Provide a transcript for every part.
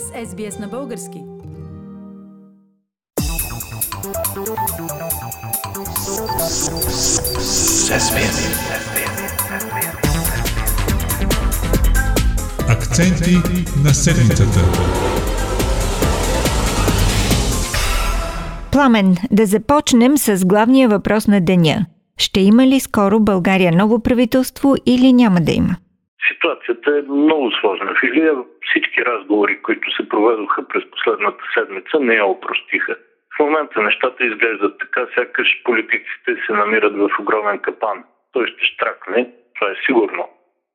сте с SBS на български. Акценти на седмицата. Пламен, да започнем с главния въпрос на деня. Ще има ли скоро България ново правителство или няма да има? Ситуацията е много сложна. В Илия всички разговори, които се проведоха през последната седмица, не я опростиха. В момента нещата изглеждат така, сякаш политиците се намират в огромен капан. Той ще штракне, това е сигурно.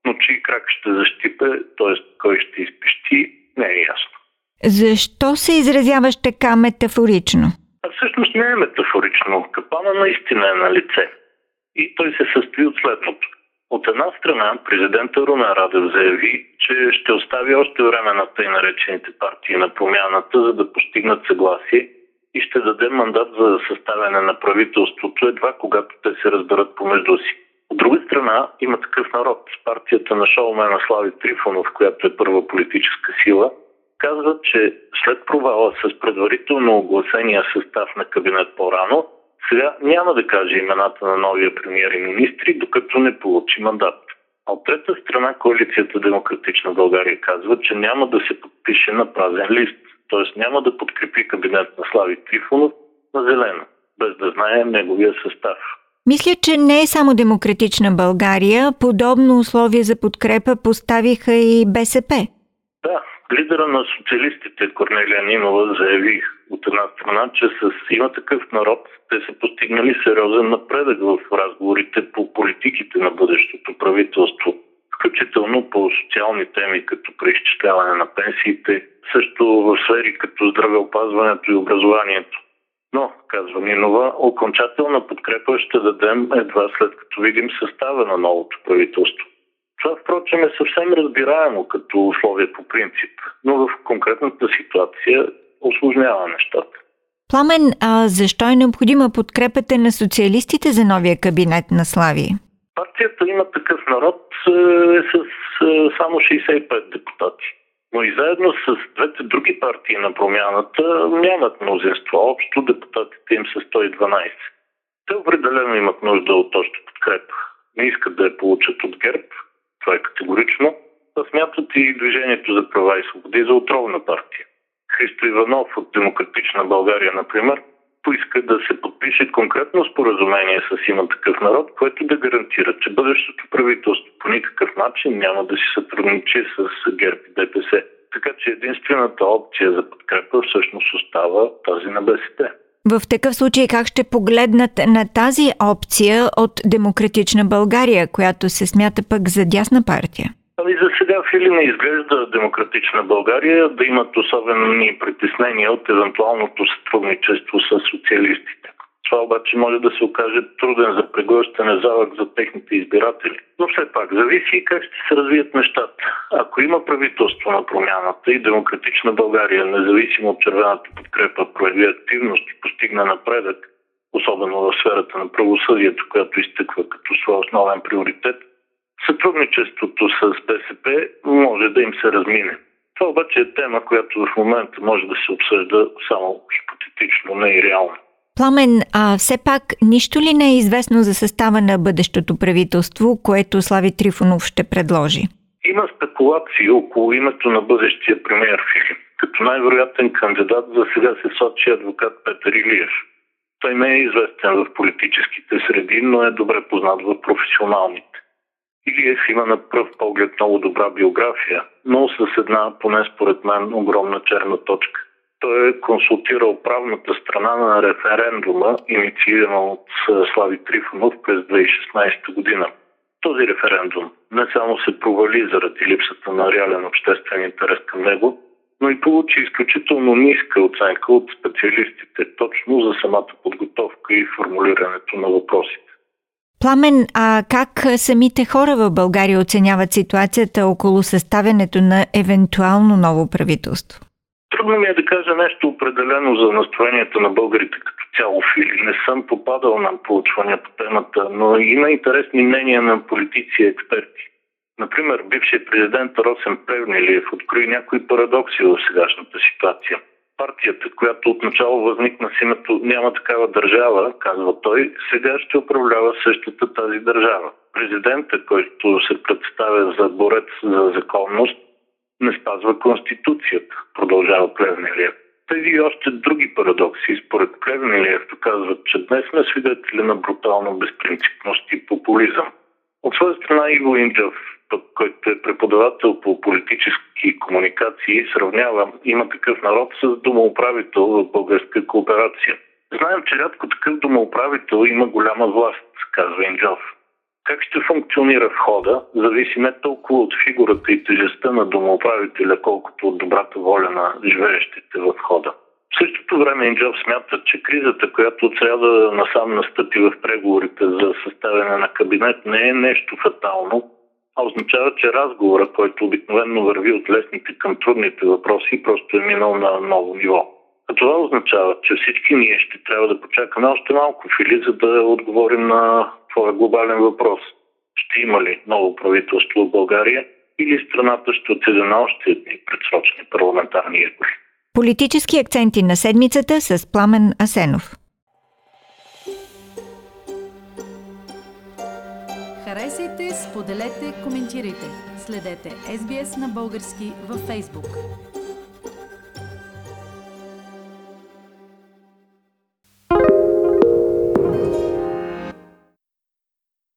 Но чий крак ще защипе, т.е. кой ще изпищи, не е ясно. Защо се изразяваш така метафорично? А всъщност не е метафорично. Капана наистина е на лице. И той се състои от следното. От една страна, президента Румен Радев заяви, че ще остави още време на тъй наречените партии на промяната, за да постигнат съгласие и ще даде мандат за съставяне на правителството едва когато те се разберат помежду си. От друга страна, има такъв народ. Партията на шоумена Слави Трифонов, която е първа политическа сила, казва, че след провала с предварително огласения състав на кабинет по-рано, сега няма да каже имената на новия премиер и министри, докато не получи мандат. А от трета страна коалицията Демократична България казва, че няма да се подпише на празен лист, т.е. няма да подкрепи кабинет на Слави Трифонов на зелено, без да знае неговия състав. Мисля, че не е само Демократична България. Подобно условие за подкрепа поставиха и БСП. Да, лидера на социалистите Корнелия Нинова заяви от една страна, че с има такъв народ те са постигнали сериозен напредък в разговорите по политиките на бъдещото правителство, включително по социални теми, като преизчисляване на пенсиите, също в сфери като здравеопазването и образованието. Но, казва Нинова, окончателна подкрепа ще дадем едва след като видим състава на новото правителство. Това, впрочем, е съвсем разбираемо като условие по принцип, но в конкретната ситуация осложнява нещата. Пламен, а защо е необходима подкрепата на социалистите за новия кабинет на Слави? Партията има такъв народ е, е с е, само 65 депутати. Но и заедно с двете други партии на промяната нямат мнозинство. Общо депутатите им са 112. Те определено имат нужда от още подкрепа. Не искат да я получат от ГЕРБ, това е категорично. Смятат и Движението за права и свободи за отровна партия. Христо Иванов от Демократична България, например, поиска да се подпише конкретно споразумение с има такъв народ, което да гарантира, че бъдещото правителство по никакъв начин няма да си сътрудничи с ГЕРБ и ДПС. Така че единствената опция за подкрепа всъщност остава тази на БСП. В такъв случай как ще погледнат на тази опция от Демократична България, която се смята пък за дясна партия? Ами за сега фили не изглежда демократична България да имат особени притеснения от евентуалното сътрудничество с социалистите. Това обаче може да се окаже труден за преглъщане залък за техните избиратели. Но все пак зависи как ще се развият нещата. Ако има правителство на промяната и демократична България, независимо от червената подкрепа, прояви активност и постигне напредък, особено в сферата на правосъдието, която изтъква като своя основен приоритет, сътрудничеството с БСП може да им се размине. Това обаче е тема, която в момента може да се обсъжда само хипотетично, не и реално. Пламен, а все пак нищо ли не е известно за състава на бъдещото правителство, което Слави Трифонов ще предложи? Има спекулации около името на бъдещия премьер Филип. Като най-вероятен кандидат за сега се сочи адвокат Петър Илиев. Той не е известен в политическите среди, но е добре познат в професионалните. Илиев има на пръв поглед много добра биография, но с една, поне според мен, огромна черна точка. Той е консултирал правната страна на референдума, иницииран от Слави Трифонов през 2016 година. Този референдум не само се провали заради липсата на реален обществен интерес към него, но и получи изключително ниска оценка от специалистите точно за самата подготовка и формулирането на въпросите. Пламен, а как самите хора в България оценяват ситуацията около съставянето на евентуално ново правителство? Трудно ми е да кажа нещо определено за настроението на българите като цяло фили. Не съм попадал на проучвания по темата, но има интересни мнения на политици и експерти. Например, бившият президент Росен Плевнелиев открои някои парадокси в сегашната ситуация. Партията, която отначало възникна с името няма такава държава, казва той, сега ще управлява същата тази държава. Президента, който се представя за борец за законност, не спазва Конституцията, продължава Плевнелиев. Тези и още други парадокси, според Плевнелиев, доказват, че днес сме свидетели на брутална безпринципност и популизъм. От своя страна Иво Инджов, който е преподавател по политически комуникации, сравнява има такъв народ с домоуправител в българска кооперация. Знаем, че рядко такъв домоуправител има голяма власт, казва Инджов. Как ще функционира входа, зависи не толкова от фигурата и тежестта на домоуправителя, колкото от добрата воля на живеещите в входа. В същото време Инджов смята, че кризата, която от сряда насам настъпи в преговорите за съставяне на кабинет, не е нещо фатално, а означава, че разговора, който обикновено върви от лесните към трудните въпроси, просто е минал на ново ниво. А това означава, че всички ние ще трябва да почакаме още малко фили, за да отговорим на твоя глобален въпрос. Ще има ли ново правителство в България или страната ще отиде на още едни предсрочни парламентарни избори? Политически акценти на седмицата с Пламен Асенов. Харесайте, споделете, коментирайте. Следете SBS на български във Facebook.